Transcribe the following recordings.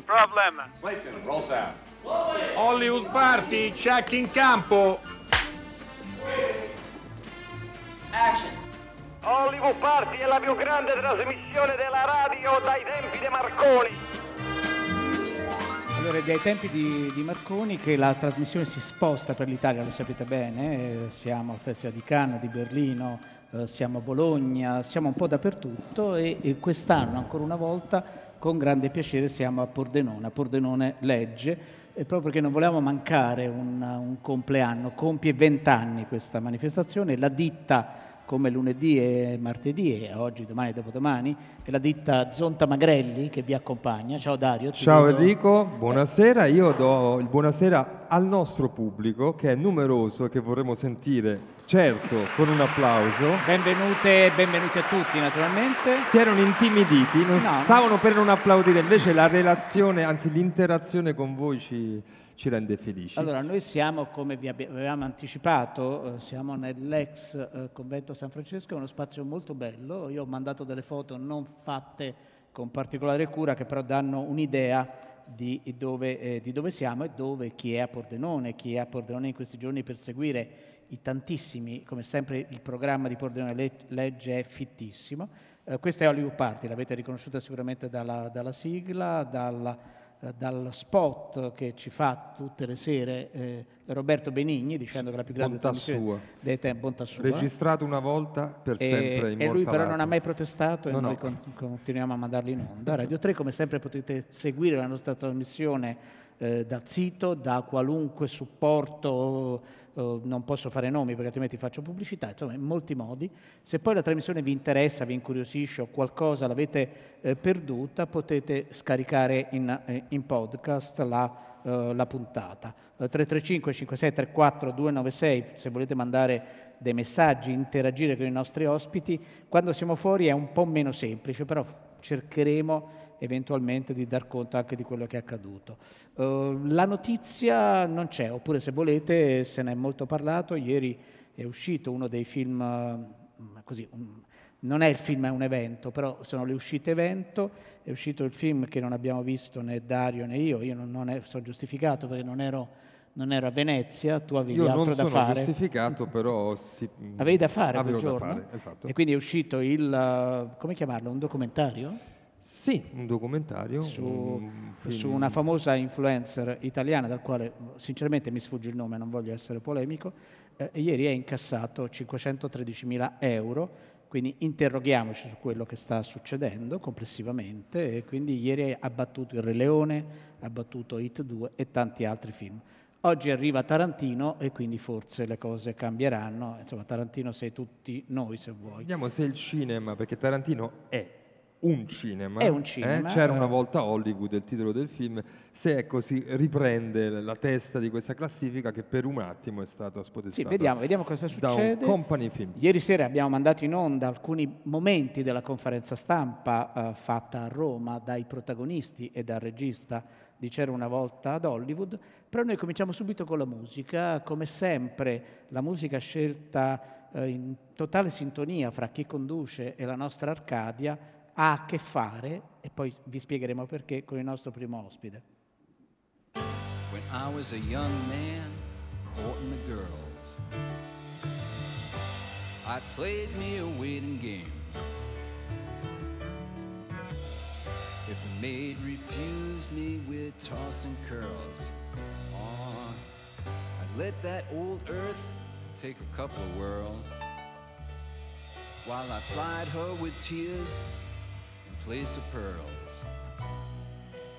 No problem. Clayton, roll sound. Hollywood Party, check in campo. Action. Hollywood Party è la più grande trasmissione della radio dai tempi di Marconi. Allora, è dai tempi di, di Marconi che la trasmissione si sposta per l'Italia, lo sapete bene, eh, siamo al Festival di Cannes, di Berlino, eh, siamo a Bologna, siamo un po' dappertutto e, e quest'anno ancora una volta con grande piacere siamo a Pordenone, a Pordenone Legge, e proprio perché non volevamo mancare un, un compleanno, compie 20 anni questa manifestazione, la ditta come lunedì e martedì e oggi, domani e dopodomani, è la ditta Zonta Magrelli che vi accompagna. Ciao Dario. Ciao vedo- Enrico, buonasera. Io do il buonasera al nostro pubblico che è numeroso e che vorremmo sentire, certo, con un applauso. Benvenute, benvenuti a tutti naturalmente. Si erano intimiditi, non No, no. stavano per non applaudire, invece la relazione, anzi l'interazione con voi ci, ci rende felici. Allora, noi siamo, come vi avevamo anticipato, eh, siamo nell'ex eh, convento San Francesco, è uno spazio molto bello. Io ho mandato delle foto non fatte con particolare cura, che però danno un'idea di dove, eh, di dove siamo e dove chi è a Pordenone, chi è a Pordenone in questi giorni per seguire i tantissimi, come sempre il programma di Pordenone Le- Legge è fittissimo. Eh, questa è Hollywood Party, l'avete riconosciuta sicuramente dalla, dalla sigla, dalla, eh, dal spot che ci fa tutte le sere eh, Roberto Benigni, dicendo che la più grande Bontà trasmissione sua. dei tempi, bontà sua. Registrato una volta per E- sempre e lui però non ha mai protestato e No, noi no. con- continuiamo a mandarli in onda. Radio 3 come sempre potete seguire la nostra trasmissione eh, dal sito, da qualunque supporto, eh, non posso fare nomi perché altrimenti faccio pubblicità, insomma in molti modi. Se poi la trasmissione vi interessa, vi incuriosisce o qualcosa l'avete eh, perduta, potete scaricare in, eh, in podcast la, eh, la puntata. Eh, 335 5634 296 se volete mandare dei messaggi, interagire con i nostri ospiti. Quando siamo fuori è un po' meno semplice, però cercheremo eventualmente di dar conto anche di quello che è accaduto. Eh, la notizia non c'è, oppure se volete se ne è molto parlato, ieri è uscito uno dei film, eh, così, un- non è il film, è un evento, però sono le uscite evento, è uscito il film che non abbiamo visto né Dario né io, io non, non è- sono giustificato perché non ero, non ero a Venezia, tu avevi Io altro non da sono fare. giustificato, però si- Avevi da fare quel giorno? fare, esatto. E quindi è uscito il, eh, come chiamarlo, un documentario? Sì, un documentario su, un su una famosa influencer italiana, dal quale sinceramente mi sfugge il nome, non voglio essere polemico, eh, ieri ha incassato 513.000 euro, quindi interroghiamoci su quello che sta succedendo complessivamente, e quindi ieri ha battuto Il Re Leone, ha battuto Hit 2 e tanti altri film. Oggi arriva Tarantino e quindi forse le cose cambieranno, insomma Tarantino sei tutti noi se vuoi. Vediamo se il cinema, perché Tarantino è un cinema. È un eh? cinema, C'era eh. una volta Hollywood, il titolo del film. Se è così, riprende la testa di questa classifica che per un attimo è stata Sì, spodestata. vediamo, vediamo cosa Da un succede. company film. Ieri sera abbiamo mandato in onda alcuni momenti della conferenza stampa eh, fatta a Roma dai protagonisti e dal regista di C'era una volta ad Hollywood, però noi cominciamo subito con la musica, come sempre la musica scelta eh, in totale sintonia fra chi conduce e la nostra Arcadia ha a che fare, e poi vi spiegheremo perché, con il nostro primo ospite. When I was a young man courting the girls, I played me a waiting game. If a maid refused me with tossing curls, oh, I'd let that old earth take a couple of whirls while I plied her with tears place of pearls.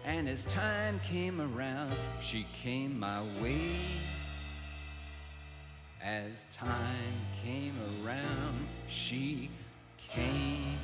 And as time came around, she came my way. As time came around, she came.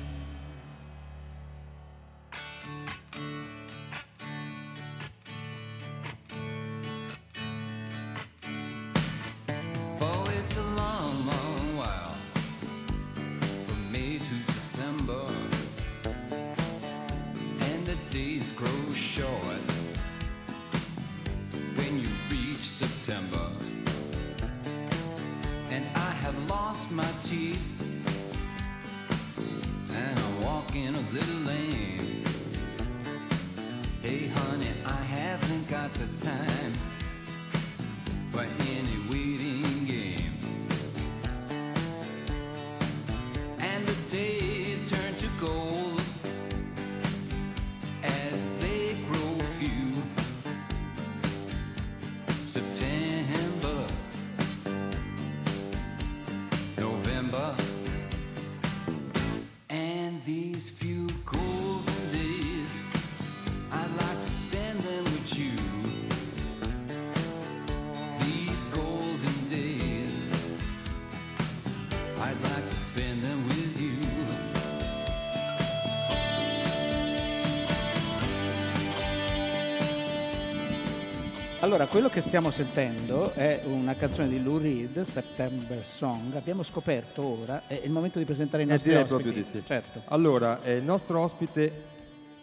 Allora, quello che stiamo sentendo è una canzone di Lou Reed, September Song. Abbiamo scoperto ora, è il momento di presentare i Eh, nostri direi ospiti. proprio di sì. Certo. Allora, eh, il nostro ospite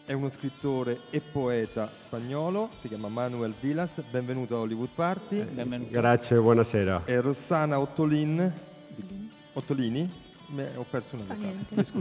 è uno scrittore e poeta spagnolo, si chiama Manuel Vilas, benvenuto a Hollywood Party. Benvenuto. Grazie, buonasera. E Rossana Ottolin, Ottolini? Me- ho perso una stesso.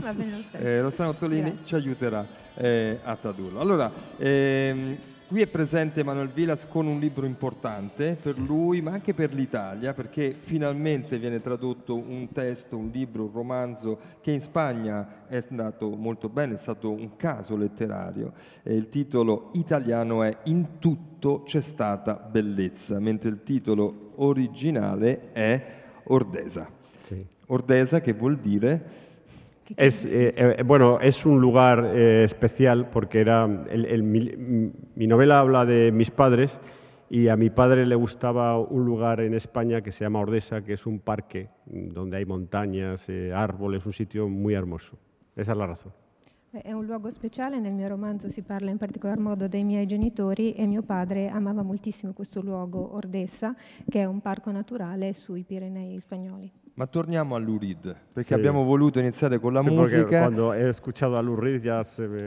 Eh, Rossana Ottolini Grazie. ci aiuterà eh, a tradurlo. Allora, ehm, qui è presente Manuel Vilas con un libro importante per lui, ma anche per l'Italia, perché finalmente viene tradotto un testo, un libro, un romanzo che in Spagna è andato molto bene, è stato un caso letterario. E il titolo italiano è In tutto c'è stata bellezza, mentre il titolo originale è Ordesa. Sí. Ordesa che vuol dire Es, eh, eh, bueno, es un lugar eh, especial porque era el- el- mi, mi novela habla de mis padres y a mi padre le gustaba un lugar en España que se llama Ordesa, que es un parque donde hay montañas, eh, árboles, un sitio muy hermoso. Esa es la razón. È un luogo speciale, nel mio romanzo si parla in particolar modo dei miei genitori e mio padre amava moltissimo questo luogo, Ordessa, che è un parco naturale sui Pirenei spagnoli. Ma torniamo all'Urid, perché Sì. abbiamo voluto iniziare con la porque musica. cuando he escuchado a Lou Reed ya se me,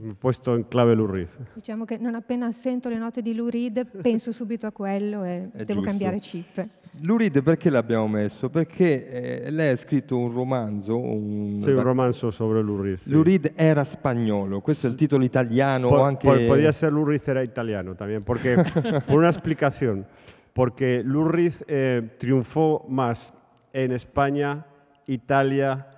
me he puesto en clave Lou Reed. Diciamo che non appena sento le note di Lou Reed penso subito a quello e È devo giusto. cambiare cifre. L'Urid perché l'abbiamo messo? Perché eh, lei ha scritto un romanzo, un... Sí, un romanzo sobre Lou Reed. sí. L'Urid era spagnolo, questo è il titolo italiano Po- o anche... po- Podía ser Lou Reed era italiano también, porque por una explicación, porque Lou Reed eh, triunfó más en España, Italia,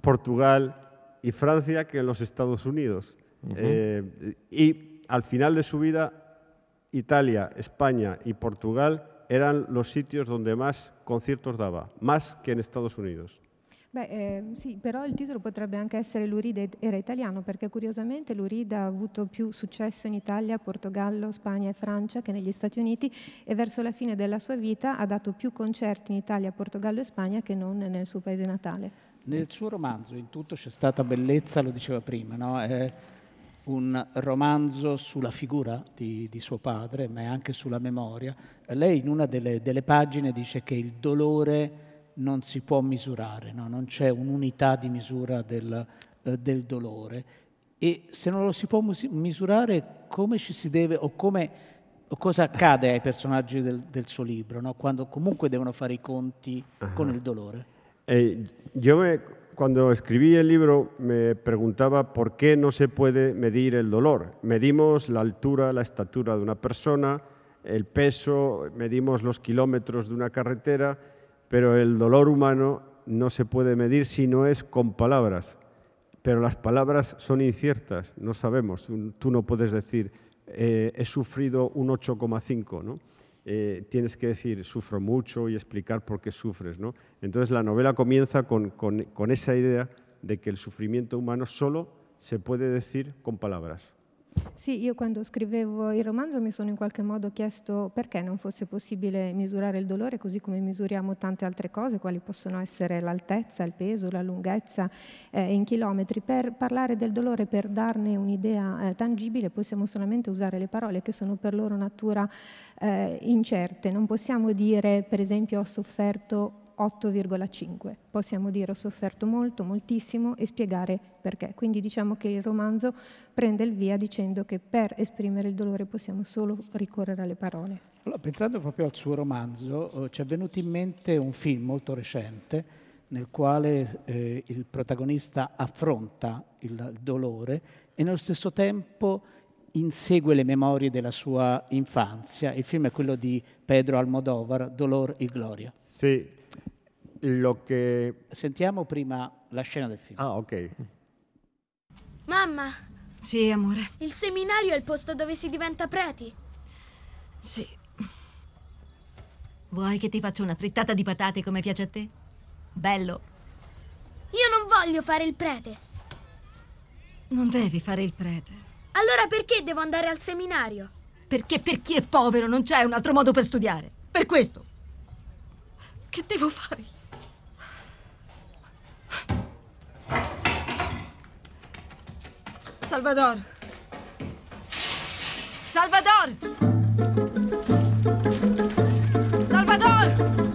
Portugal y Francia que en los Estados Unidos. Eh, y al final de su vida, Italia, España y Portugal eran los sitios donde más conciertos daba, más que en Estados Unidos. Beh, eh, sì, però il titolo potrebbe anche essere Luride era italiano, perché curiosamente Luride ha avuto più successo in Italia, Portogallo, Spagna e Francia che negli Stati Uniti e verso la fine della sua vita ha dato più concerti in Italia, Portogallo e Spagna che non nel suo paese natale. Nel suo romanzo, in tutto c'è stata bellezza, lo diceva prima, no? è un romanzo sulla figura di, di suo padre, ma è anche sulla memoria. Lei in una delle, delle pagine dice che il dolore non si può misurare, no? non c'è un'unità di misura del, eh, del dolore. E se non lo si può misurare, come ci si deve o come o cosa accade ai personaggi del, del suo libro, no? quando comunque devono fare i conti con il dolore? Eh, yo me- cuando escribí el libro me preguntaba por qué no se puede medir el dolor. Medimos la altura, la estatura de una persona, el peso, medimos los kilómetros de una carretera, pero el dolor humano no se puede medir si no es con palabras. Pero las palabras son inciertas, no sabemos. Tú, no puedes decir, eh, he sufrido un 8,5, ¿no? Eh, tienes que decir, sufro mucho y explicar por qué sufres, ¿no? Entonces la novela comienza con, con- con esa idea de que el sufrimiento humano solo se puede decir con palabras. Sì, io quando scrivevo il romanzo mi sono in qualche modo chiesto perché non fosse possibile misurare il dolore così come misuriamo tante altre cose, quali possono essere l'altezza, il peso, la lunghezza eh, in chilometri. Per parlare del dolore, per darne un'idea eh, tangibile, possiamo solamente usare le parole che sono per loro natura eh, incerte. Non possiamo dire, per esempio, ho sofferto 8,5. Possiamo dire ho sofferto molto, moltissimo e spiegare perché. Quindi diciamo che il romanzo prende il via dicendo che per esprimere il dolore possiamo solo ricorrere alle parole. Allora, pensando proprio al suo romanzo, eh, ci è venuto in mente un film molto recente nel quale eh, il protagonista affronta il dolore e nello stesso tempo insegue le memorie della sua infanzia. Il film è quello di Pedro Almodovar, Dolor y Gloria. Sí, lo que... Sentiamo prima la scena del film. Ah, ok. Mamma, Sì, amore. il seminario è il posto dove si diventa preti. Sì. Vuoi che ti faccia una frittata di patate come piace a te? Bello. Io non voglio fare il prete. Non devi fare il prete. Allora perché devo andare al seminario? Perché per chi è povero non c'è un altro modo per studiare. Per questo. Che devo fare? Salvador. Salvador. Salvador.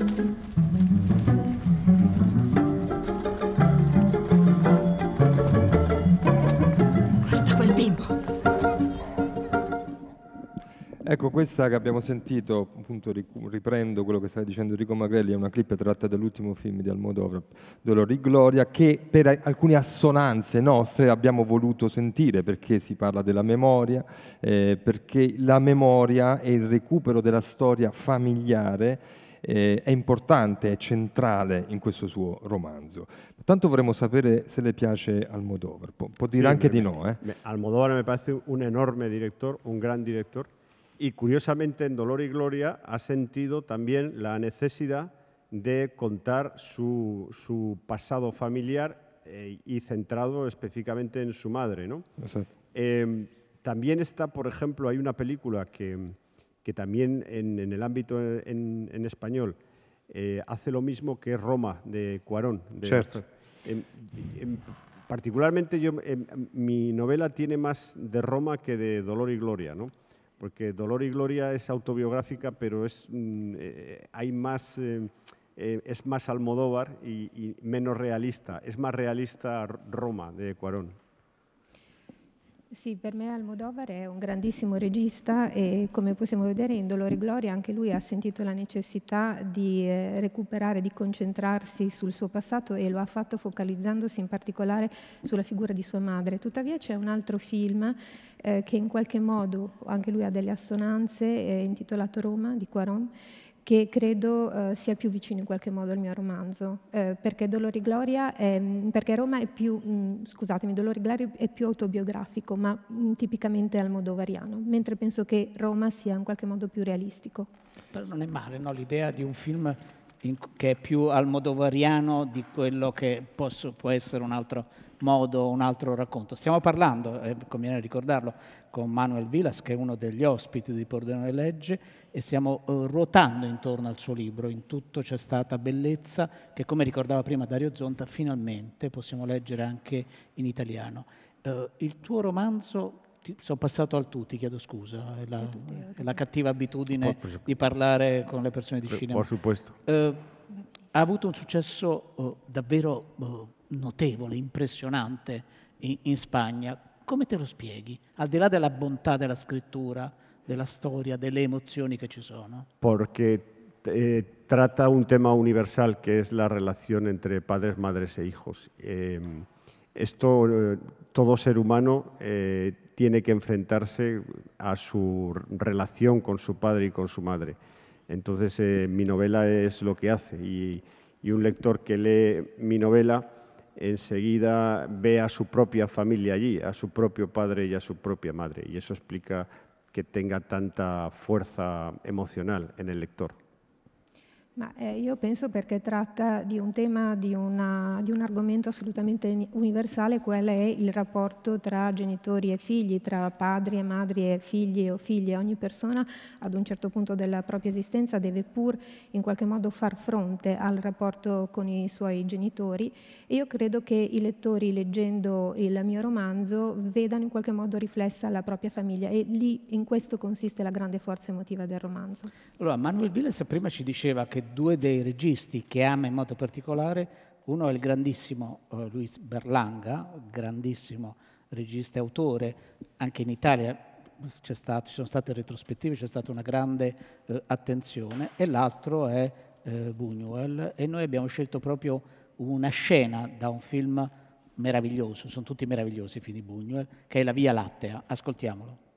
Ecco, questa che abbiamo sentito, appunto riprendo quello che stava dicendo Enrico Magrelli, è una clip tratta dall'ultimo film di Almodovar, Dolor y Gloria, che per alcune assonanze nostre abbiamo voluto sentire, perché si parla della memoria, eh, perché la memoria e il recupero della storia familiare eh, è importante, è centrale in questo suo romanzo. Tanto vorremmo sapere se le piace Almodovar, può, può dire Sí, anche me- di no, eh? me- Almodóvar me parece un enorme director, un gran director, y curiosamente en Dolor y Gloria ha sentido también la necesidad de contar su, su pasado familiar eh, y centrado específicamente en su madre, ¿no? Eh, también está, por ejemplo, hay una película que, que también en, en el ámbito en, en español eh, hace lo mismo que Roma de Cuarón. de. Astor. Em, em, particularmente yo, em, mi novela tiene más de Roma que de Dolor y Gloria, ¿no? Porque Dolor y Gloria es autobiográfica, pero es, mm, eh, hay más, eh, eh, es más Almodóvar y, y menos realista. Es más realista Roma de Cuarón. Sì, per me Almodovar è un grandissimo regista e come possiamo vedere in Dolore e Gloria anche lui ha sentito la necessità di eh, recuperare, di concentrarsi sul suo passato e lo ha fatto focalizzandosi in particolare sulla figura di sua madre. Tuttavia c'è un altro film eh, che in qualche modo, anche lui ha delle assonanze, è intitolato Roma di Quaron, che credo eh, sia più vicino in qualche modo al mio romanzo, eh, perché è, perché Roma è più, mh, scusatemi, Dolori Gloria è più autobiografico, ma mh, tipicamente almodovariano, mentre penso che Roma sia in qualche modo più realistico. Però non è male no? l'idea di un film in- che è più almodovariano di quello che posso- può essere un altro modo, un altro racconto. Stiamo parlando, eh, conviene ricordarlo, con Manuel Vilas, che è uno degli ospiti di Pordenone Legge, e stiamo eh, ruotando intorno al suo libro. In tutto c'è stata bellezza, che come ricordava prima Dario Zonta, finalmente possiamo leggere anche in italiano. Eh, il tuo romanzo, ti- sono passato al tu, ti chiedo scusa, è la, è la cattiva abitudine di parlare con le persone di Por- cinema. por supuesto. Eh, ha avuto un successo eh, davvero eh, notevole, impressionante in, in Spagna. Come te lo spieghi? Al di là della bontà della scrittura, della storia, delle emozioni che ci sono. porque eh, trata un tema universal que es la relación entre padres, madres e hijos. Eh, esto, eh, todo ser humano eh, tiene que enfrentarse a su relación con su padre y con su madre. Entonces, eh, mi novela es lo que hace y, y un lector que lee mi novela enseguida ve a su propia familia allí, a su propio padre y a su propia madre. Y eso explica que tenga tanta fuerza emocional en el lector. Ma eh, io penso perché tratta di un tema, di, una- di un argomento assolutamente uni- universale, qual è il rapporto tra genitori e figli, tra padri e madri e figli o figlie. Ogni persona ad un certo punto della propria esistenza deve pur in qualche modo far fronte al rapporto con i suoi genitori e io credo che i lettori leggendo il mio romanzo vedano in qualche modo riflessa la propria famiglia e lì in questo consiste la grande forza emotiva del romanzo. Allora, Manuel Viles prima ci diceva che due dei registi che ama in modo particolare, uno è il grandissimo eh, Luis Berlanga, grandissimo regista e autore, anche in Italia stato- ci sono state retrospettive, c'è stata una grande eh, attenzione, e l'altro è eh, Buñuel, e noi abbiamo scelto proprio una scena da un film meraviglioso, sono tutti meravigliosi i film di Buñuel, che è La Via Lattea. Ascoltiamolo.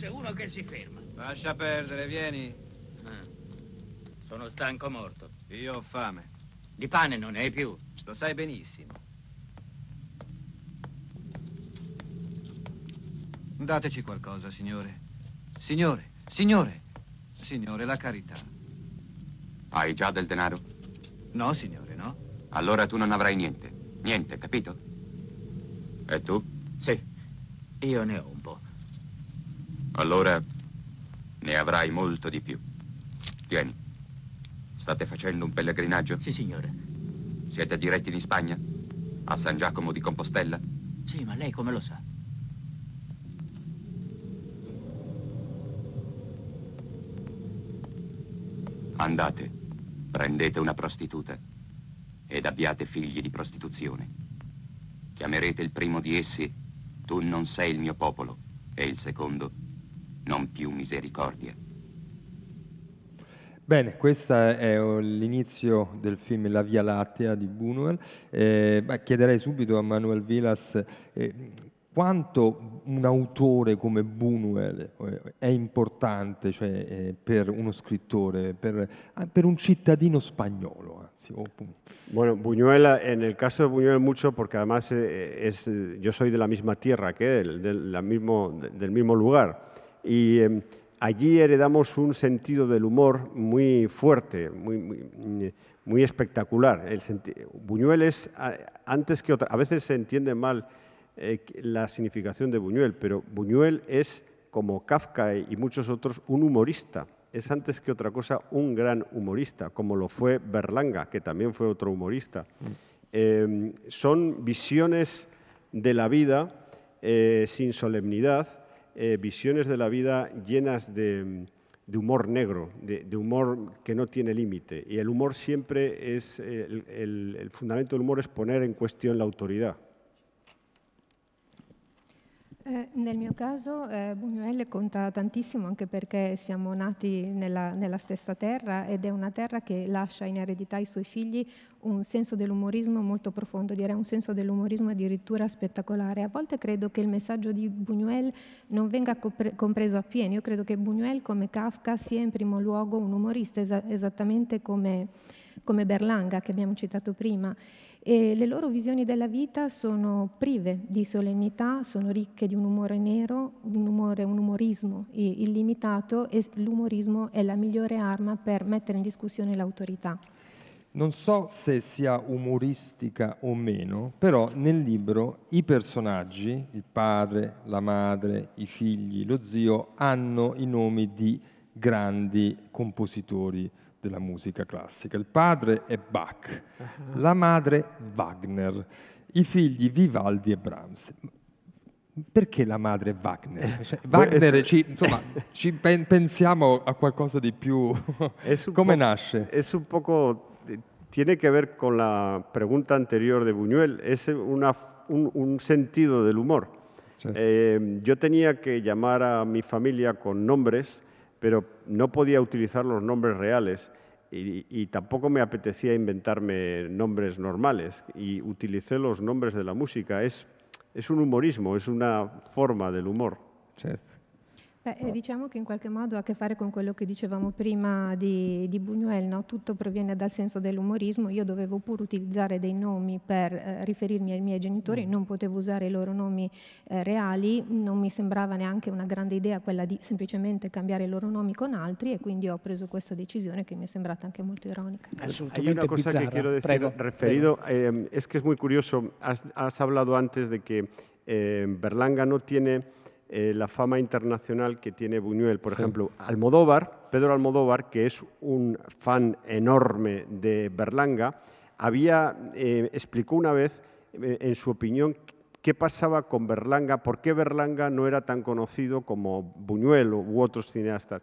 Fosse uno che si ferma. Lascia perdere, vieni. Ah, sono stanco morto. Io ho fame. Di pane non ne hai più. Lo sai benissimo. Dateci qualcosa, signore. Signore, signore. Signore, la carità. Hai già del denaro? No, signore, no. Allora tu non avrai niente. Niente, capito? E tu? Sì, io ne ho un po'. Allora ne avrai molto di più. Tieni. State facendo un pellegrinaggio? Sì, signore. Siete diretti in Spagna? A San Giacomo di Compostella? Sì, ma lei come lo sa? Andate, prendete una prostituta ed abbiate figli di prostituzione. Chiamerete il primo di essi, tu non sei il mio popolo, e il secondo, non più misericordia. Bene, questo è l'inizio del film La Via Lattea di Buñuel. Eh, chiederei subito a Manuel Vilas eh, quanto un autore come Buñuel eh, è importante cioè, eh, per uno scrittore, per, ah, per, un cittadino spagnolo. Anzi, bueno, Buñuel, en el caso de Buñuel mucho, porque además eh, es, yo soy de la misma tierra que él, del, mismo, del mismo lugar. Y eh, allí heredamos un sentido del humor muy fuerte, muy, espectacular. El Buñuel es, antes que otra, a veces se entiende mal eh, la significación de Buñuel, pero Buñuel es, como Kafka y muchos otros, un humorista. Es antes que otra cosa un gran humorista, como lo fue Berlanga, que también fue otro humorista. Eh, son visiones de la vida eh, sin solemnidad, eh, visiones de la vida llenas de, humor negro, de, humor que no tiene límite. Y el humor siempre es, el, el, el fundamento del humor es poner en cuestión la autoridad. Eh, nel mio caso eh, Buñuel conta tantissimo anche perché siamo nati nella, nella, stessa terra ed è una terra che lascia in eredità ai suoi figli un senso dell'umorismo molto profondo, direi un senso dell'umorismo addirittura spettacolare. A volte credo che il messaggio di Buñuel non venga compre- compreso appieno, io credo che Buñuel come Kafka sia in primo luogo un umorista es- esattamente come, come Berlanga che abbiamo citato prima e le loro visioni della vita sono prive di solennità, sono ricche di un umore nero, un, umore, un umorismo illimitato e l'umorismo è la migliore arma per mettere in discussione l'autorità. Non so se sia umoristica o meno, però nel libro i personaggi, il padre, la madre, i figli, lo zio, hanno i nomi di grandi compositori della musica classica. Il padre è Bach, la madre Wagner, i figli Vivaldi e Brahms. Perché la madre Wagner? Cioè, Wagner, ci, insomma, ci pen- pensiamo a qualcosa di più. ¿Cómo nace? Es un poco, tiene que ver con la pregunta anterior de Buñuel, es una, un, un, sentido del humor. Sí. Eh, yo tenía que llamar a mi familia con nombres pero no podía utilizar los nombres reales y, tampoco me apetecía inventarme nombres normales y utilicé los nombres de la música. Es, es un humorismo, es una forma del humor. Certo. Beh, diciamo che in qualche modo ha a che fare con quello che dicevamo prima di, di Buñuel, no? tutto proviene dal senso dell'umorismo, io dovevo pure utilizzare dei nomi per eh, riferirmi ai miei genitori, mm. non potevo usare i loro nomi eh, reali, non mi sembrava neanche una grande idea quella di semplicemente cambiare i loro nomi con altri e quindi ho preso questa decisione che mi è sembrata anche molto ironica. Hay una cosa bizzarra. que quiero decir prego, referido, prego. Eh, es que es muy curioso, has, has hablado antes de que eh, Berlanga no tiene eh, la fama internacional que tiene Buñuel. Por sí. ejemplo, Almodóvar, Pedro Almodóvar, que es un fan enorme de Berlanga, había, eh, explicó una vez, eh, en su opinión, qué pasaba con Berlanga, por qué Berlanga no era tan conocido como Buñuel u otros cineastas.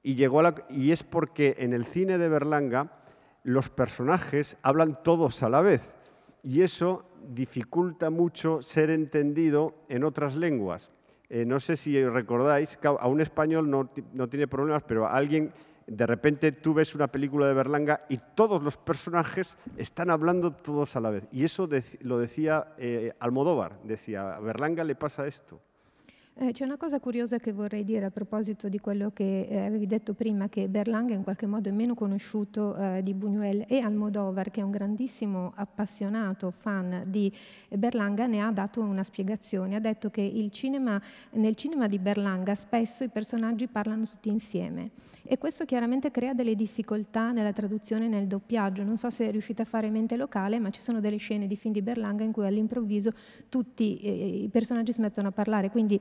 Y, llegó a la, y es porque en el cine de Berlanga los personajes hablan todos a la vez y eso dificulta mucho ser entendido en otras lenguas. Eh, no sé si recordáis, a un español no, no, tiene problemas, pero a alguien, de repente tú ves una película de Berlanga y todos los personajes están hablando todos a la vez. Y eso lo decía eh, Almodóvar, decía, a Berlanga le pasa esto. Eh, c'è una cosa curiosa che vorrei dire a proposito di quello che eh, avevi detto prima, che Berlanga in qualche modo è meno conosciuto eh, di Buñuel e Almodovar, che è un grandissimo appassionato fan di Berlanga, ne ha dato una spiegazione. Ha detto che cinema, nel cinema di Berlanga spesso i personaggi parlano tutti insieme e questo chiaramente crea delle difficoltà nella traduzione e nel doppiaggio. Non so se riuscite a fare mente locale, ma ci sono delle scene di film di Berlanga in cui all'improvviso tutti eh, i personaggi si mettono a parlare, quindi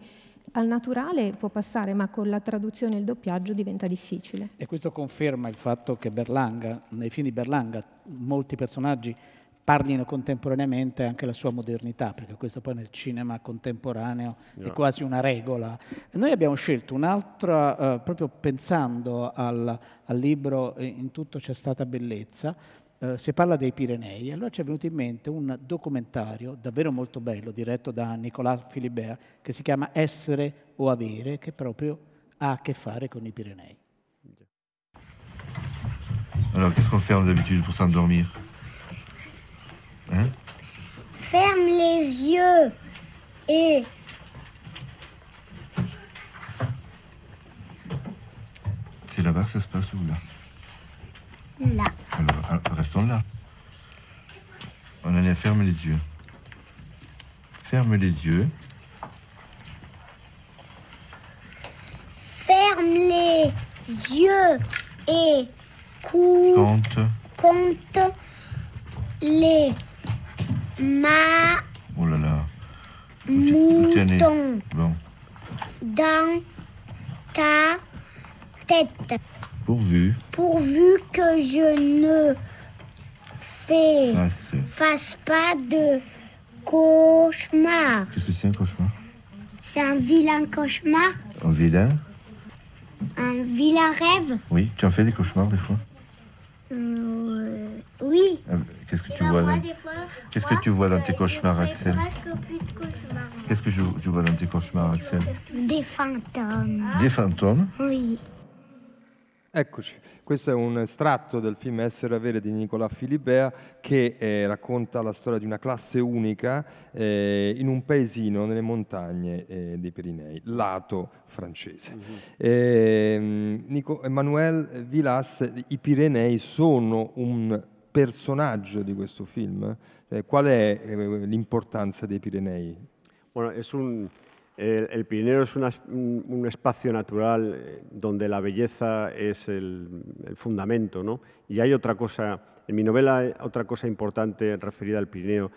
al naturale può passare, ma con la traduzione e il doppiaggio diventa difficile. E questo conferma il fatto che Berlanga, nei film di Berlanga, molti personaggi parlino contemporaneamente anche la sua modernità, perché questo poi nel cinema contemporaneo no. è quasi una regola. Noi abbiamo scelto un'altra, eh, proprio pensando al, al, libro In tutto c'è stata bellezza, eh, si parla dei Pirenei, allora ci è venuto in mente un documentario davvero molto bello, diretto da Nicolas Philibert, che si chiama Essere o Avere, che proprio ha a che fare con i Pirenei. Alors, qu'est-ce qu'on fait d'habitude pour s'endormir Hein Ferme les yeux et... C'est là-bas que ça se passe ou là Là. Alors, restons là. On en est, ferme les yeux. Ferme les yeux. Ferme les yeux et compte. Compte les Ma. Oh là là. Mouton. Bon. Dans ta tête. Pourvu. Pourvu que je ne fais, Fasse. fasse pas de cauchemar. Qu'est-ce que c'est un cauchemar? C'est un vilain cauchemar. Un vilain? Un vilain rêve. Oui, tu en fais des cauchemars des fois? Euh, oui. Ah, Qu'est-ce que tu vois fois, Qu'est-ce que tu vois dans tes je cauchemars, Axel? presque plus de cauchemars. Qu'est-ce que je- tu vois dans tes cauchemars, Axel? Des fantômes. Des fantômes? Oui. Eccoci, questo è un estratto del film Essere e Avere di Nicolas Philibert che eh, racconta la storia di una classe unica eh, in un paesino nelle montagne eh, dei Pirinei, lato francese. Ehm, Nico, Emmanuel Villas, i Pirenei sono un personaggio di questo film? Eh, qual è eh, l'importanza dei Pirenei? Bueno, es un, el, el Pirineo es un, espacio natural eh, donde la belleza es el, fundamento, ¿no? Y hay otra cosa, en mi novela otra cosa importante referida al Pirineo.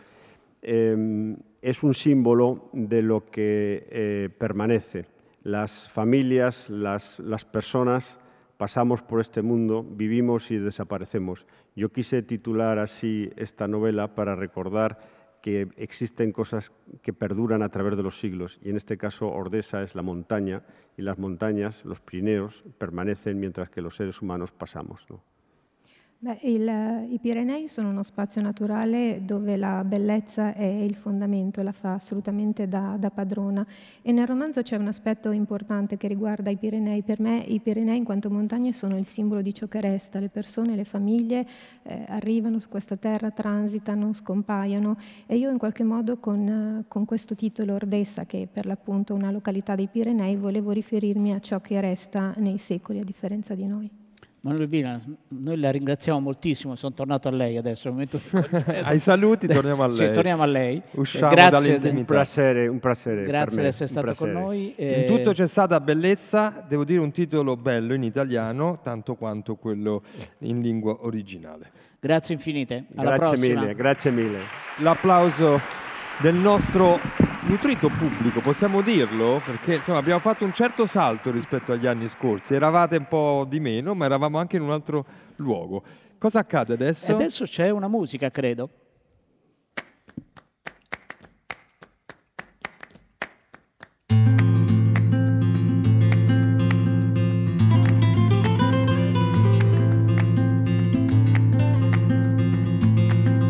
Eh, es un símbolo de lo que eh, permanece. Las familias, las personas pasamos por este mundo, vivimos y desaparecemos. Yo quise titular así esta novela para recordar que existen cosas que perduran a través de los siglos y en este caso Ordesa es la montaña y las montañas, los Pirineos, permanecen mientras que los seres humanos pasamos. ¿no? Beh, il- I Pirenei sono uno spazio naturale dove la bellezza è il fondamento, la fa assolutamente da, da padrona. E nel romanzo c'è un aspetto importante che riguarda i Pirenei. Per me i Pirenei in quanto montagne sono il simbolo di ciò che resta. Le persone, le famiglie eh, arrivano su questa terra, transitano, scompaiono e io in qualche modo con, con questo titolo Ordessa, che è per l'appunto una località dei Pirenei, volevo riferirmi a ciò che resta nei secoli a differenza di noi. Manuel Vina, noi la ringraziamo moltissimo, sono tornato a lei adesso. momento di- Ai saluti torniamo a Sì, lei. torniamo a lei. Usciamo Grazie dall'intimità. Un piacere, un piacere per Grazie di essere stato con noi. In eh, tutto c'è stata bellezza, devo dire un titolo bello in italiano, tanto quanto quello in lingua originale. Grazie infinite. Alla Grazie prossima. mille, grazie mille. L'applauso del nostro nutrito pubblico, possiamo dirlo? Perché insomma abbiamo fatto un certo salto rispetto agli anni scorsi, eravate un po' di meno, ma eravamo anche in un altro luogo. Cosa accade E adesso? adesso c'è una musica, credo.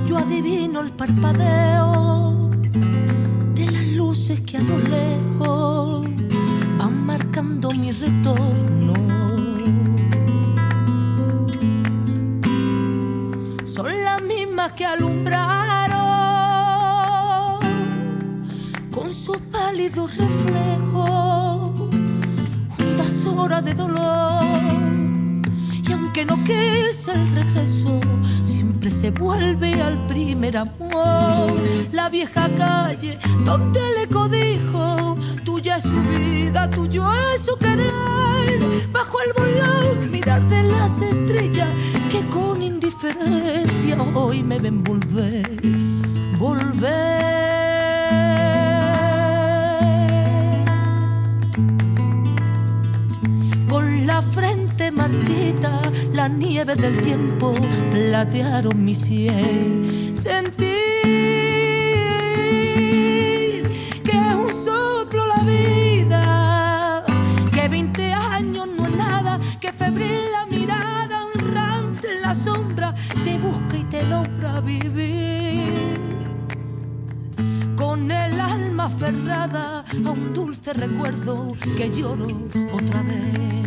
Yo adivino el parpadeo que a lo lejos van marcando mi retorno. Son las mismas que alumbraron con su pálido reflejo juntas horas de dolor. Y aunque no quise el regreso, si siempre se vuelve al primer amor. La vieja calle donde le codijo, tuya es su vida, tuyo es su querer. Bajo el volón, mirar de las estrellas que con indiferencia hoy me ven volver, volver. Con la frente marchita, la nieve del tiempo platearon mi sien. Sentir que es un soplo la vida, que 20 años no es nada, que febril la mirada, honrante en la sombra, te busca y te logra vivir. Con el alma aferrada a un dulce recuerdo que lloro otra vez.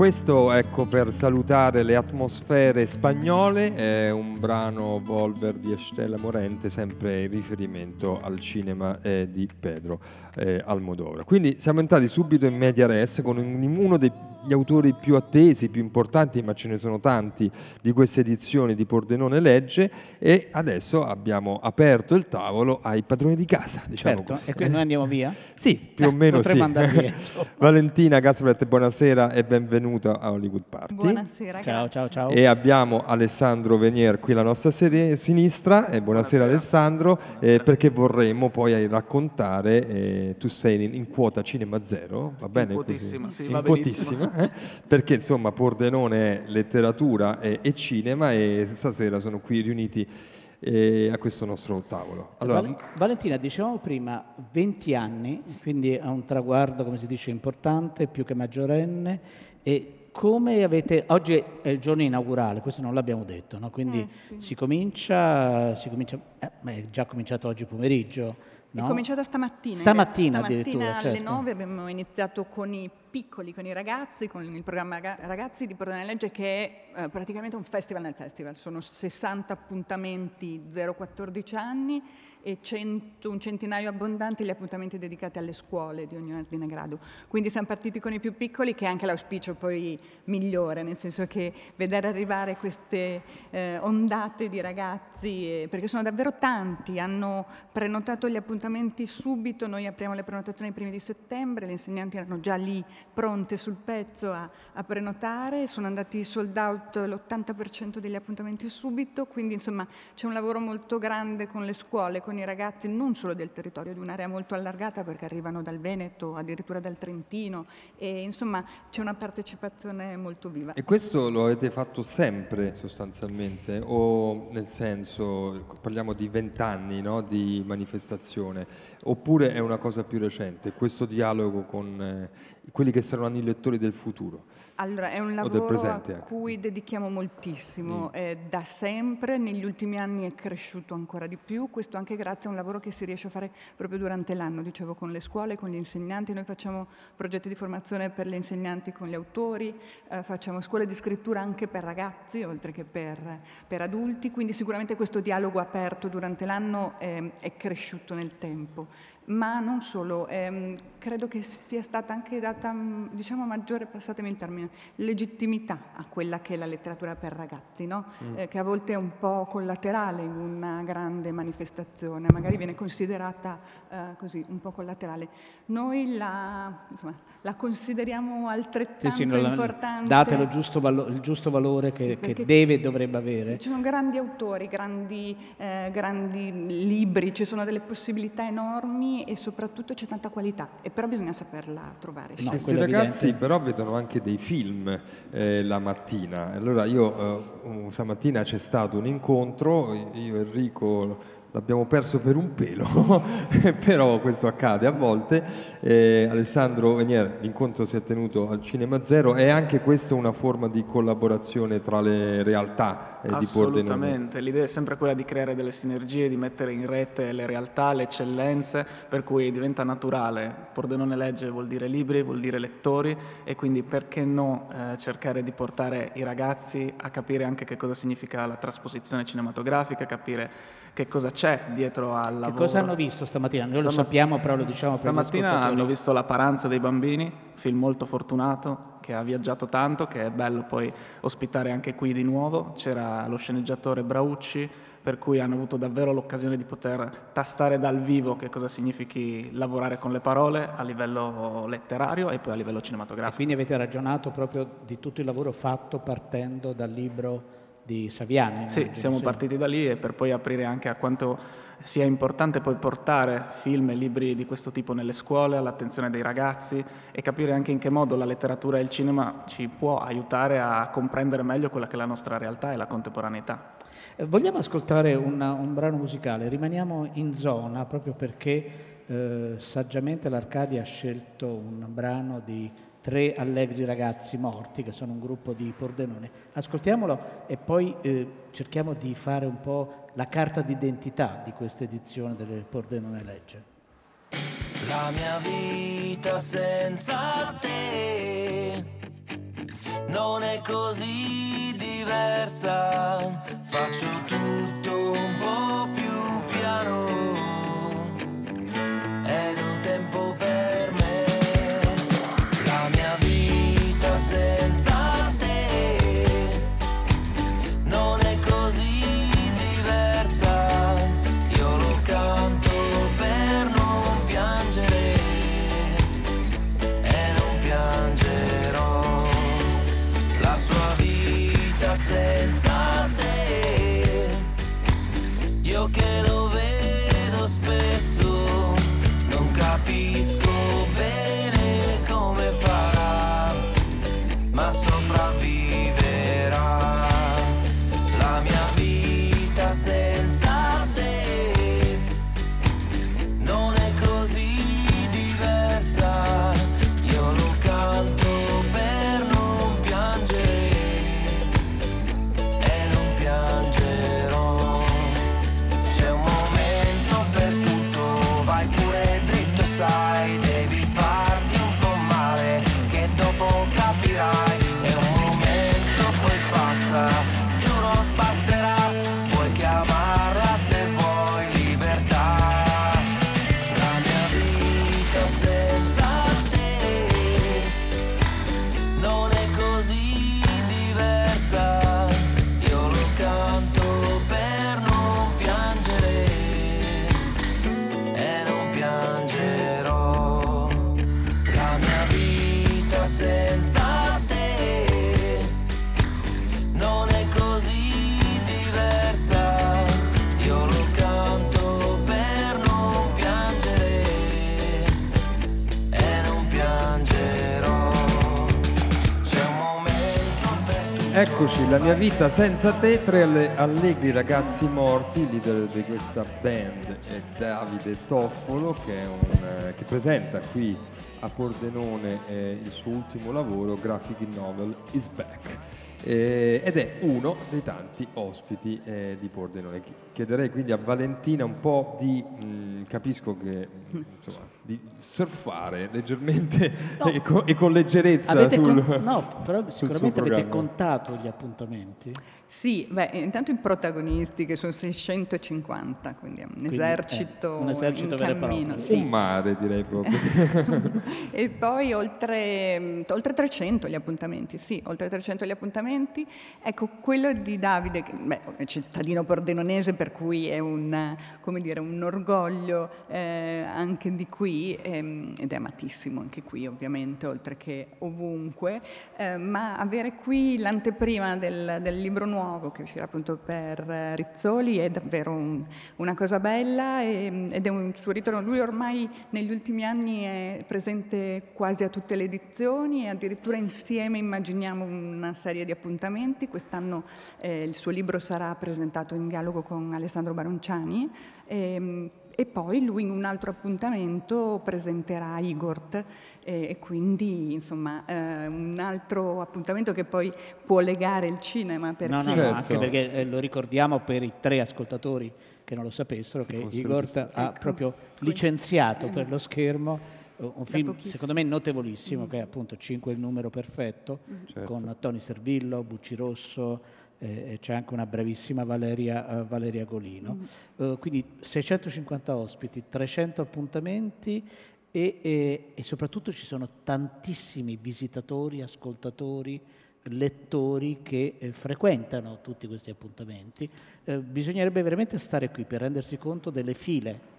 Questo, ecco, per salutare le atmosfere spagnole, è un brano Volver di Estela Morente, sempre in riferimento al cinema eh, di Pedro eh, Almodovar. Quindi siamo entrati subito in media res con un- uno degli autori più attesi, più importanti, ma ce ne sono tanti di queste edizioni di Pordenone Legge e adesso abbiamo aperto il tavolo ai padroni di casa, diciamo Certo, così. e quindi noi andiamo via? Sì, più o Eh, meno sì. andare via. Valentina Gasbret, buonasera e benvenuta a Hollywood Party. Buonasera, Ciao, ciao, ciao. E abbiamo Alessandro Venier qui alla nostra serie- sinistra. E buonasera, Alessandro, eh, perché vorremmo poi raccontare, eh, tu sei in, in quota Cinema Zero, va bene quotissima, così? sì, In va quotissima, eh? perché insomma Pordenone è letteratura e, e cinema e stasera sono qui riuniti eh, a questo nostro tavolo. Allora, Val- Valentina, dicevamo prima 20 anni, quindi ha un traguardo, come si dice, importante, più che maggiorenne. E come avete... Oggi è il giorno inaugurale, questo non l'abbiamo detto, no? quindi Eh, sì. si comincia... Si comincia eh, è già cominciato oggi pomeriggio, no? È cominciata stamattina. in Stamattina realtà. addirittura, Stamattina alle certo. 9 abbiamo iniziato con i piccoli, con i ragazzi, con il programma Raga- Ragazzi di Prodone Legge che è eh, praticamente un festival nel festival. Sono 60 appuntamenti 0-14 anni e 100, un centinaio abbondanti gli appuntamenti dedicati alle scuole di ogni ordine grado. Quindi siamo partiti con i più piccoli che è anche l'auspicio poi migliore, nel senso che vedere arrivare queste eh, ondate di ragazzi, eh, perché sono davvero tanti, hanno prenotato gli appuntamenti subito, noi apriamo le prenotazioni i primi di settembre, le insegnanti erano già lì pronte sul pezzo a, a prenotare, sono andati sold out l'80% degli appuntamenti subito, quindi insomma c'è un lavoro molto grande con le scuole, con i ragazzi, non solo del territorio, di un'area molto allargata perché arrivano dal Veneto, addirittura dal Trentino e insomma c'è una partecipazione molto viva. E questo lo avete fatto sempre sostanzialmente? O nel senso, parliamo di vent'anni no, di manifestazione? Oppure è una cosa più recente, questo dialogo con eh, quelli che saranno i lettori del futuro? Allora, è un lavoro a anche. cui dedichiamo moltissimo, Mm. eh, da sempre, negli ultimi anni è cresciuto ancora di più, questo anche grazie a un lavoro che si riesce a fare proprio durante l'anno, dicevo con le scuole, con gli insegnanti, noi facciamo progetti di formazione per gli insegnanti con gli autori, eh, facciamo scuole di scrittura anche per ragazzi, oltre che per, per adulti, quindi sicuramente questo dialogo aperto durante l'anno eh, è cresciuto nel tempo. Ma non solo, ehm, credo che sia stata anche data, mh, diciamo, maggiore, passatemi il termine, legittimità a quella che è la letteratura per ragazzi, no? Mm. Eh, che a volte è un po' collaterale in una grande manifestazione, magari viene considerata eh, così, un po' collaterale. Noi la, insomma, la consideriamo Sì, altrettanto sì, non la- importante. datelo il giusto, valo- il giusto valore che, Sì, che deve e dovrebbe avere. Ci sono grandi autori, grandi, eh, grandi libri, ci sono delle possibilità enormi e soprattutto c'è tanta qualità, e però bisogna saperla trovare. No, Questi ragazzi però vedono anche dei film eh, la mattina. Allora io eh, stamattina c'è stato un incontro, io e Enrico l'abbiamo perso per un pelo, però questo accade a volte. Eh, Alessandro Venier, l'incontro si è tenuto al Cinema Zero, è anche questa una forma di collaborazione tra le realtà eh, di Pordenone? Assolutamente, l'idea è sempre quella di creare delle sinergie, di mettere in rete le realtà, le eccellenze, per cui diventa naturale. Pordenone Legge vuol dire libri, vuol dire lettori e quindi perché no eh, cercare di portare i ragazzi a capire anche che cosa significa la trasposizione cinematografica, capire che cosa c'è dietro al Che lavoro. cosa hanno visto stamattina? Noi lo Stama- sappiamo, però lo diciamo per Stamattina hanno visto La paranza dei bambini, film molto fortunato, che ha viaggiato tanto, che è bello poi ospitare anche qui di nuovo. C'era lo sceneggiatore Braucci, per cui hanno avuto davvero l'occasione di poter tastare dal vivo che cosa significhi lavorare con le parole a livello letterario e poi a livello E cinematografico. quindi avete ragionato proprio di tutto il lavoro fatto partendo dal libro di Saviani. Sì, immagino, siamo sì. partiti da lì e per poi aprire anche a quanto sia importante poi portare film e libri di questo tipo nelle scuole, all'attenzione dei ragazzi e capire anche in che modo la letteratura e il cinema ci può aiutare a comprendere meglio quella che è la nostra realtà e la contemporaneità. Eh, Vogliamo ascoltare una- un brano musicale, rimaniamo in zona proprio perché eh, saggiamente l'Arcadia ha scelto un brano di Tre Allegri Ragazzi Morti, che sono un gruppo di Pordenone. Ascoltiamolo e poi eh, cerchiamo di fare un po' la carta d'identità di questa edizione delle Pordenone Legge. La mia vita senza te non è così diversa. Faccio tutto un po' più piano mia vita senza te, tre alle- allegri ragazzi morti, leader di questa band è Davide Toffolo che, è un, eh, che presenta qui a Pordenone eh, il suo ultimo lavoro, Graphic Novel Is Back. Eh, ed è uno dei tanti ospiti eh, di Pordenone. Chi- Chiederei quindi a Valentina un po' di, mh, capisco che, mh, insomma, di surfare leggermente No. e, co- e con leggerezza Avete sul, con- no, però sicuramente avete contato gli appuntamenti. Sì, beh, intanto i protagonisti che sono 650, quindi è un Quindi, esercito, eh, un esercito in cammino, sì. Un mare direi proprio. E poi oltre, mm, oltre 300 gli appuntamenti, sì, oltre 300 gli appuntamenti. Ecco, quello di Davide, che beh, è cittadino pordenonese, per cui è un, dire, un orgoglio eh, anche di qui, ehm, ed è amatissimo anche qui ovviamente, oltre che ovunque, eh, ma avere qui l'anteprima del, del libro nuovo che uscirà appunto per eh, Rizzoli è davvero un- una cosa bella e- ed è un suo ritorno. Lui ormai negli ultimi anni è presente quasi a tutte le edizioni e addirittura insieme immaginiamo una serie di appuntamenti. Quest'anno eh, il suo libro sarà presentato in dialogo con Alessandro Baronciani e, e poi lui in un altro appuntamento presenterà Igort e, e quindi insomma eh, un altro appuntamento che poi può legare il cinema perché No, no, no, Certo. anche perché eh, lo ricordiamo per i tre ascoltatori che non lo sapessero, che fossero Igor visti. ha Ecco. proprio licenziato per lo schermo eh, un film secondo me notevolissimo che è appunto 5 il numero perfetto Mm. Certo. con Tony Servillo, Bucci Rosso, eh, c'è anche una bravissima Valeria, uh, Valeria Golino. Mm. Uh, quindi 650 ospiti, 300 appuntamenti e, e, e, soprattutto ci sono tantissimi visitatori, ascoltatori, lettori che eh, frequentano tutti questi appuntamenti. Eh, bisognerebbe veramente stare qui per rendersi conto delle file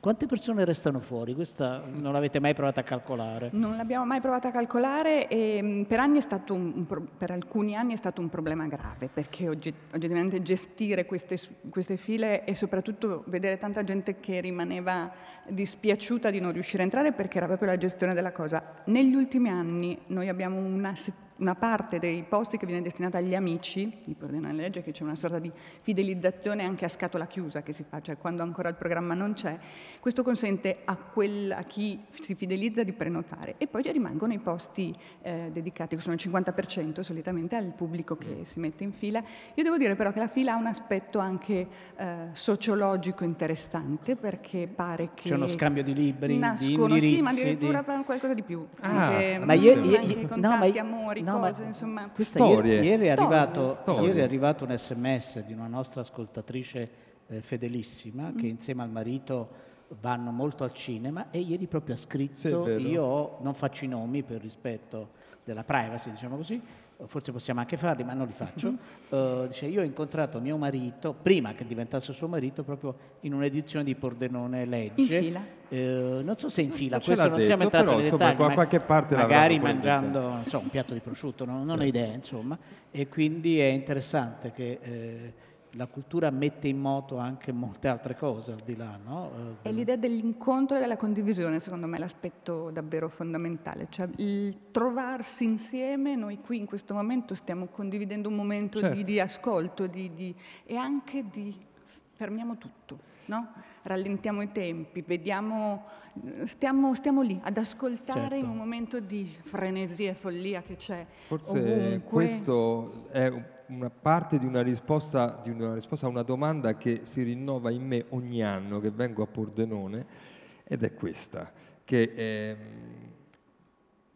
quante persone restano fuori? Questa non l'avete mai provato a calcolare? Non l'abbiamo mai provato a calcolare e mm, per, anni un, per alcuni anni è stato un problema grave perché oggettivamente gestire queste, queste, file e soprattutto vedere tanta gente che rimaneva dispiaciuta di non riuscire a entrare perché era proprio la gestione della cosa. Negli ultimi anni noi abbiamo una settimana una parte dei posti che viene destinata agli amici di Pordenone Legge, che c'è una sorta di fidelizzazione anche a scatola chiusa che si fa, cioè quando ancora il programma non c'è, questo consente a, quel, a chi si fidelizza di prenotare e poi rimangono i posti eh, dedicati, che sono il 50% solitamente al pubblico che mm. si mette in fila. Io devo dire però che la fila ha un aspetto anche eh, sociologico interessante perché pare che... C'è uno scambio di libri, nascono, di indirizzi... Sì, ma addirittura di... qualcosa di più. Ah, anche, ma io, io, io, no, ma io, amori, no, cose, ma insomma. Storie. Ieri, ieri, è arrivato, ieri, è arrivato, un sms di una nostra ascoltatrice eh, fedelissima mm. che insieme al marito vanno molto al cinema e ieri proprio ha scritto sì, io non faccio i nomi per rispetto della privacy, diciamo così, forse possiamo anche farli, ma non li faccio. Uh, dice, io ho incontrato mio marito, prima che diventasse suo marito, proprio in un'edizione di Pordenone Legge. In fila? Uh, non so se in fila, questo non detto, siamo entrati nei dettagli, ma qualche parte magari mangiando so, un piatto di prosciutto, non, non sì. ho idea, insomma. E quindi è interessante che... Eh, la cultura mette in moto anche molte altre cose al di là. No? È l'idea dell'incontro e della condivisione, secondo me, l'aspetto davvero fondamentale, cioè il trovarsi insieme, noi qui in questo momento stiamo condividendo un momento certo. di, di, ascolto di, di, e anche di fermiamo tutto, no? rallentiamo i tempi, vediamo, stiamo, stiamo lì ad ascoltare certo. in un momento di frenesia e follia che c'è. Forse ovunque. questo è un una parte di una, risposta, di una risposta a una domanda che si rinnova in me ogni anno che vengo a Pordenone ed è questa, che ehm,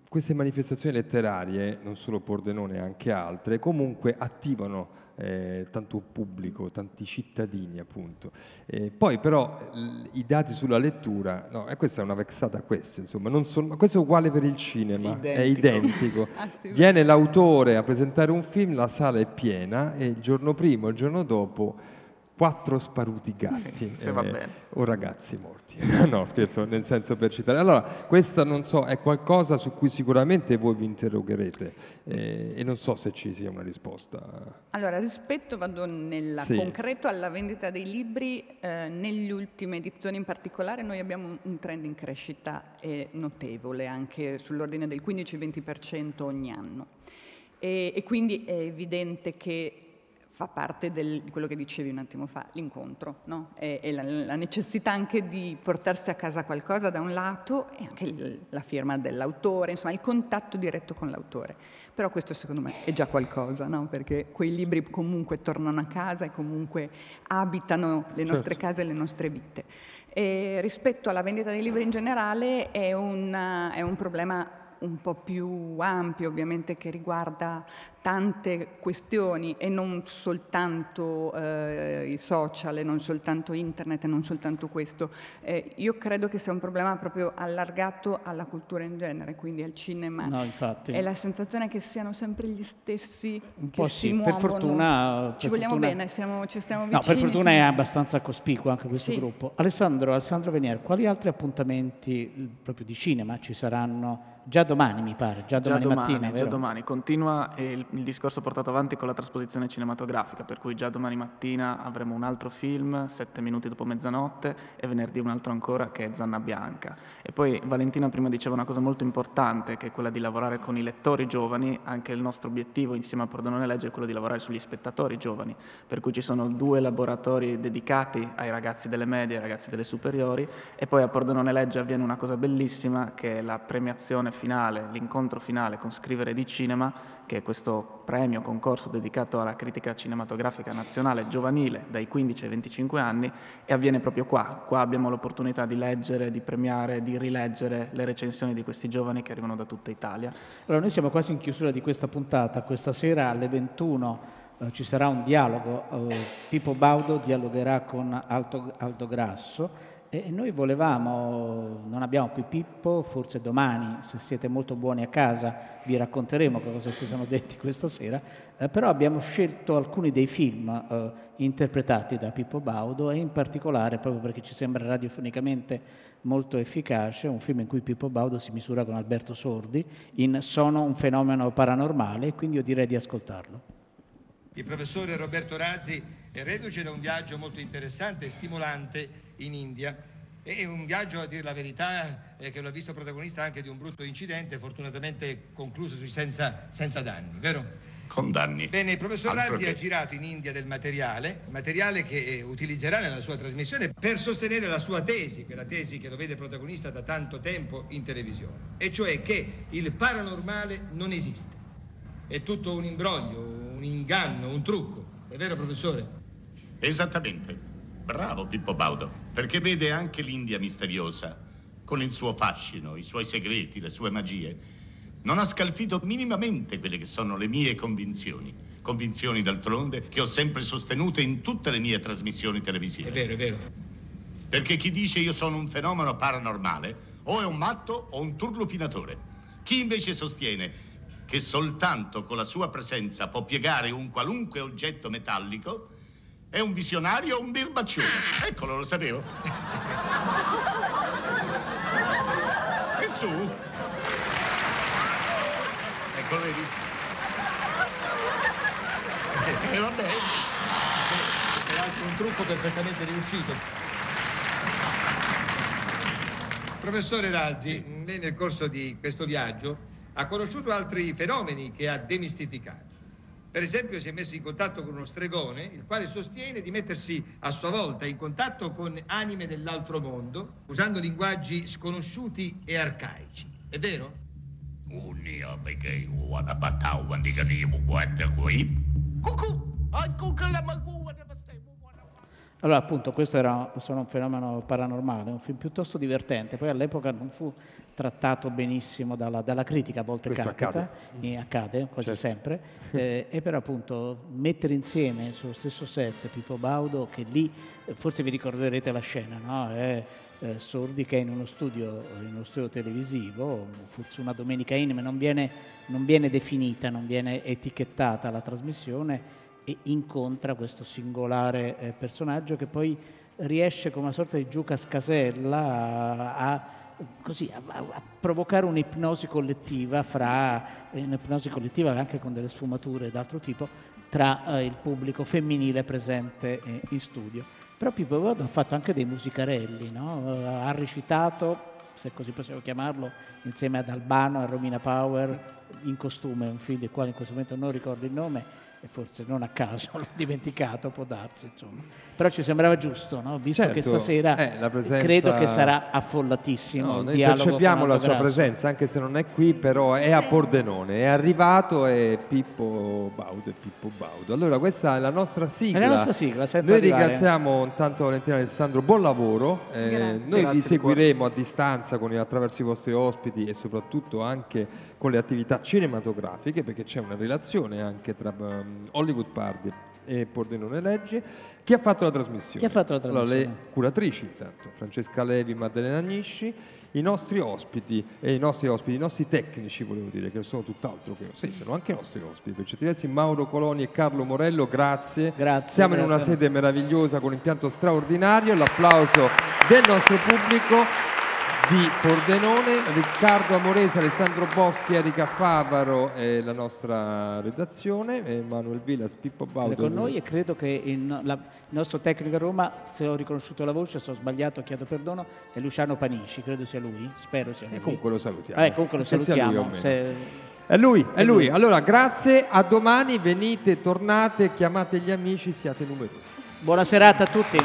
queste manifestazioni letterarie, non solo Pordenone, anche altre, comunque attivano eh, tanto pubblico, tanti cittadini appunto. Eh, poi però l- i dati sulla lettura, no, e questa è una vexata questo, insomma, non so, questo è uguale per il cinema, identico. è identico. Viene l'autore a presentare un film, la sala è piena e il giorno prima, il giorno dopo quattro sparuti gatti sì, eh, o ragazzi morti. no, scherzo, nel senso per citare. Allora, questa non so, è qualcosa su cui sicuramente voi vi interrogherete eh, e non so se ci sia una risposta. Allora, rispetto, vado nel sì. concreto alla vendita dei libri, eh, negli ultime edizioni in particolare noi abbiamo un trend in crescita notevole, anche sull'ordine del 15-20% ogni anno. E, e quindi è evidente che fa parte di quello che dicevi un attimo fa, l'incontro, no? e, e la, la, necessità anche di portarsi a casa qualcosa da un lato e anche il, la firma dell'autore, insomma il contatto diretto con l'autore. Però questo secondo me è già qualcosa, no? perché quei libri comunque tornano a casa e comunque abitano le nostre certo. case e le nostre vite. E rispetto alla vendita dei libri in generale è, una, è un problema un po' più ampio ovviamente che riguarda tante questioni e non soltanto eh, i social e non soltanto internet e non soltanto questo. Eh, io credo che sia un problema proprio allargato alla cultura in genere, quindi al cinema. No, infatti. È la sensazione che siano sempre gli stessi un po' che sì, si muovono. Per fortuna, per ci vogliamo fortuna... bene, siamo, ci stiamo vicini. No, per fortuna è abbastanza cospicuo anche questo sì. gruppo. Alessandro, Alessandro Venier, quali altri appuntamenti proprio di cinema ci saranno già domani, mi pare, già domani, già domani mattina, Già domani, continua il il discorso portato avanti con la trasposizione cinematografica, per cui già domani mattina avremo un altro film, sette minuti dopo mezzanotte, e venerdì un altro ancora che è Zanna Bianca. E poi Valentina prima diceva una cosa molto importante, che è quella di lavorare con i lettori giovani, anche il nostro obiettivo insieme a Pordenone Legge è quello di lavorare sugli spettatori giovani, per cui ci sono due laboratori dedicati ai ragazzi delle medie e ai ragazzi delle superiori, e poi a Pordenone Legge avviene una cosa bellissima, che è la premiazione finale, l'incontro finale con Scrivere di Cinema, che è questo premio, concorso dedicato alla critica cinematografica nazionale giovanile dai 15 ai 25 anni e avviene proprio qua. Qua abbiamo l'opportunità di leggere, di premiare, di rileggere le recensioni di questi giovani che arrivano da tutta Italia. Allora noi siamo quasi in chiusura di questa puntata, questa sera alle 21 eh, ci sarà un dialogo, eh, Pippo Baudo dialogherà con Alto- Aldo Grasso e noi volevamo, non abbiamo qui Pippo, forse domani, se siete molto buoni a casa, vi racconteremo cosa si sono detti questa sera, eh, però abbiamo scelto alcuni dei film eh, interpretati da Pippo Baudo e in particolare, proprio perché ci sembra radiofonicamente molto efficace, un film in cui Pippo Baudo si misura con Alberto Sordi in Sono un fenomeno paranormale e quindi io direi di ascoltarlo. Il professore Roberto Razzi è reduce da un viaggio molto interessante e stimolante in India. È un viaggio, a dire la verità, eh, che l'ho visto protagonista anche di un brutto incidente, fortunatamente concluso senza, senza danni, vero? Con danni. Bene, il professor Razzi ha girato in India del materiale, materiale che eh, utilizzerà nella sua trasmissione per sostenere la sua tesi, quella tesi che lo vede protagonista da tanto tempo in televisione, e cioè che il paranormale non esiste. È tutto un imbroglio, un inganno, un trucco. È vero, professore? Esattamente. Bravo Pippo Baudo, perché vede anche l'India misteriosa, con il suo fascino, i suoi segreti, le sue magie. Non ha scalfito minimamente quelle che sono le mie convinzioni. Convinzioni d'altronde che ho sempre sostenute in tutte le mie trasmissioni televisive. È vero, è vero. Perché chi dice io sono un fenomeno paranormale o è un matto o un turlupinatore. Chi invece sostiene che soltanto con la sua presenza può piegare un qualunque oggetto metallico è un visionario o un birbaccione. Eccolo, lo sapevo. E su. Eccolo, vedi? E vabbè. Peraltro un trucco perfettamente riuscito. Professore Razzi, lei nel corso di questo viaggio ha conosciuto altri fenomeni che ha demistificato. Per esempio si è messo in contatto con uno stregone, il quale sostiene di mettersi a sua volta in contatto con anime dell'altro mondo, usando linguaggi sconosciuti e arcaici. È vero? Allora, appunto, questo era solo un fenomeno paranormale, un film piuttosto divertente. Poi all'epoca non fu trattato benissimo dalla, dalla critica, a volte Questo capita, accade. accade quasi Certo. sempre, eh, e però appunto mettere insieme sullo stesso set Pippo Baudo, che lì, eh, forse vi ricorderete la scena, no? È eh, Sordi che è in uno studio, in uno studio televisivo, forse una domenica in, ma non viene, non viene definita, non viene etichettata la trasmissione, e incontra questo singolare eh, personaggio che poi riesce come una sorta di giuca scasella a, a- così, a- a- a provocare un'ipnosi collettiva fra un'ipnosi collettiva anche con delle sfumature d'altro tipo tra eh, il pubblico femminile presente eh, in studio. Però Pippo Baudo ha fatto anche dei musicarelli, no? Eh, ha recitato, se così possiamo chiamarlo, insieme ad Albano e Romina Power in costume, un film del quale in questo momento non ricordo il nome e forse non a caso l'ho dimenticato, può darsi, insomma. Però ci sembrava giusto, no? visto che Certo, stasera eh, la presenza- credo che sarà affollatissimo. No, noi dialogo percepiamo la sua Grasso. presenza, anche se non è qui, però è a Pordenone, è arrivato e Pippo Baudo e Pippo Baudo. Allora questa è la nostra sigla. È la nostra sigla, sento Noi arrivare. ringraziamo intanto Valentina e Alessandro, buon lavoro. Eh, noi Grazie vi seguiremo a distanza con- attraverso i vostri ospiti e soprattutto anche con le attività cinematografiche, perché c'è una relazione anche tra um, Hollywood Party e Pordenone Legge. Chi ha fatto la trasmissione? Chi ha fatto la Allora, trasmissione? le curatrici intanto, Francesca Levi, Maddalena Agnisci, i nostri ospiti e i nostri ospiti, i nostri tecnici volevo dire che sono tutt'altro che sì, sono anche i nostri ospiti per certi versi Mauro Coloni e Carlo Morello, grazie. Siamo in una grazie. sede meravigliosa con un impianto straordinario, l'applauso del nostro pubblico di Pordenone, Riccardo Amorese, Alessandro Boschi, Erika Favaro e la nostra redazione, Emanuel Villas, Pippo Baudo. con noi e credo che il, la- il nostro tecnico a Roma, se ho riconosciuto la voce, se ho sbagliato chiedo perdono, è Luciano Panici, credo sia lui, spero sia lui. E comunque lo salutiamo. Vabbè, comunque lo salutiamo. È lui, è lui. Allora, grazie, a domani, venite, tornate, chiamate gli amici, siate numerosi. Buona serata a tutti.